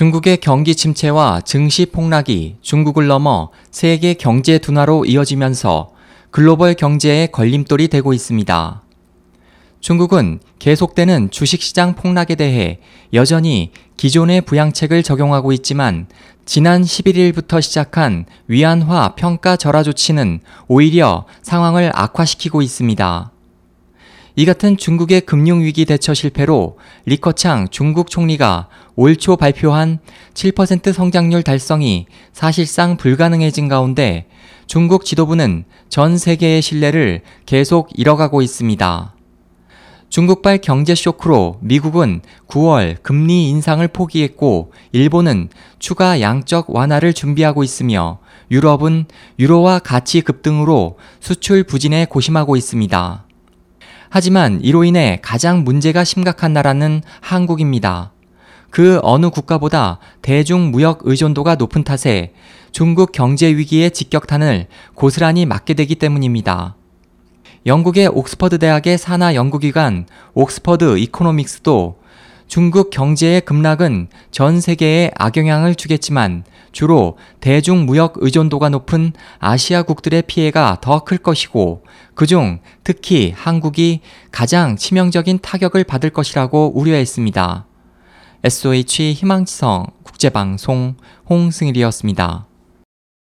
중국의 경기 침체와 증시 폭락이 중국을 넘어 세계 경제 둔화로 이어지면서 글로벌 경제에 걸림돌이 되고 있습니다. 중국은 계속되는 주식시장 폭락에 대해 여전히 기존의 부양책을 적용하고 있지만 지난 11일부터 시작한 위안화 평가 절하 조치는 오히려 상황을 악화시키고 있습니다. 이 같은 중국의 금융위기 대처 실패로 리커창 중국 총리가 올 초 발표한 7% 성장률 달성이 사실상 불가능해진 가운데 중국 지도부는 전 세계의 신뢰를 계속 잃어가고 있습니다. 중국발 경제 쇼크로 미국은 9월 금리 인상을 포기했고 일본은 추가 양적 완화를 준비하고 있으며 유럽은 유로와 가치 급등으로 수출 부진에 고심하고 있습니다. 하지만 이로 인해 가장 문제가 심각한 나라는 한국입니다. 그 어느 국가보다 대중 무역 의존도가 높은 탓에 중국 경제 위기의 직격탄을 고스란히 맞게 되기 때문입니다. 영국의 옥스퍼드 대학의 산하 연구기관 옥스퍼드 이코노믹스도 중국 경제의 급락은 전 세계에 악영향을 주겠지만 주로 대중 무역 의존도가 높은 아시아국들의 피해가 더 클 것이고 그중 특히 한국이 가장 치명적인 타격을 받을 것이라고 우려했습니다. SOH 희망지성 국제방송 홍승일이었습니다.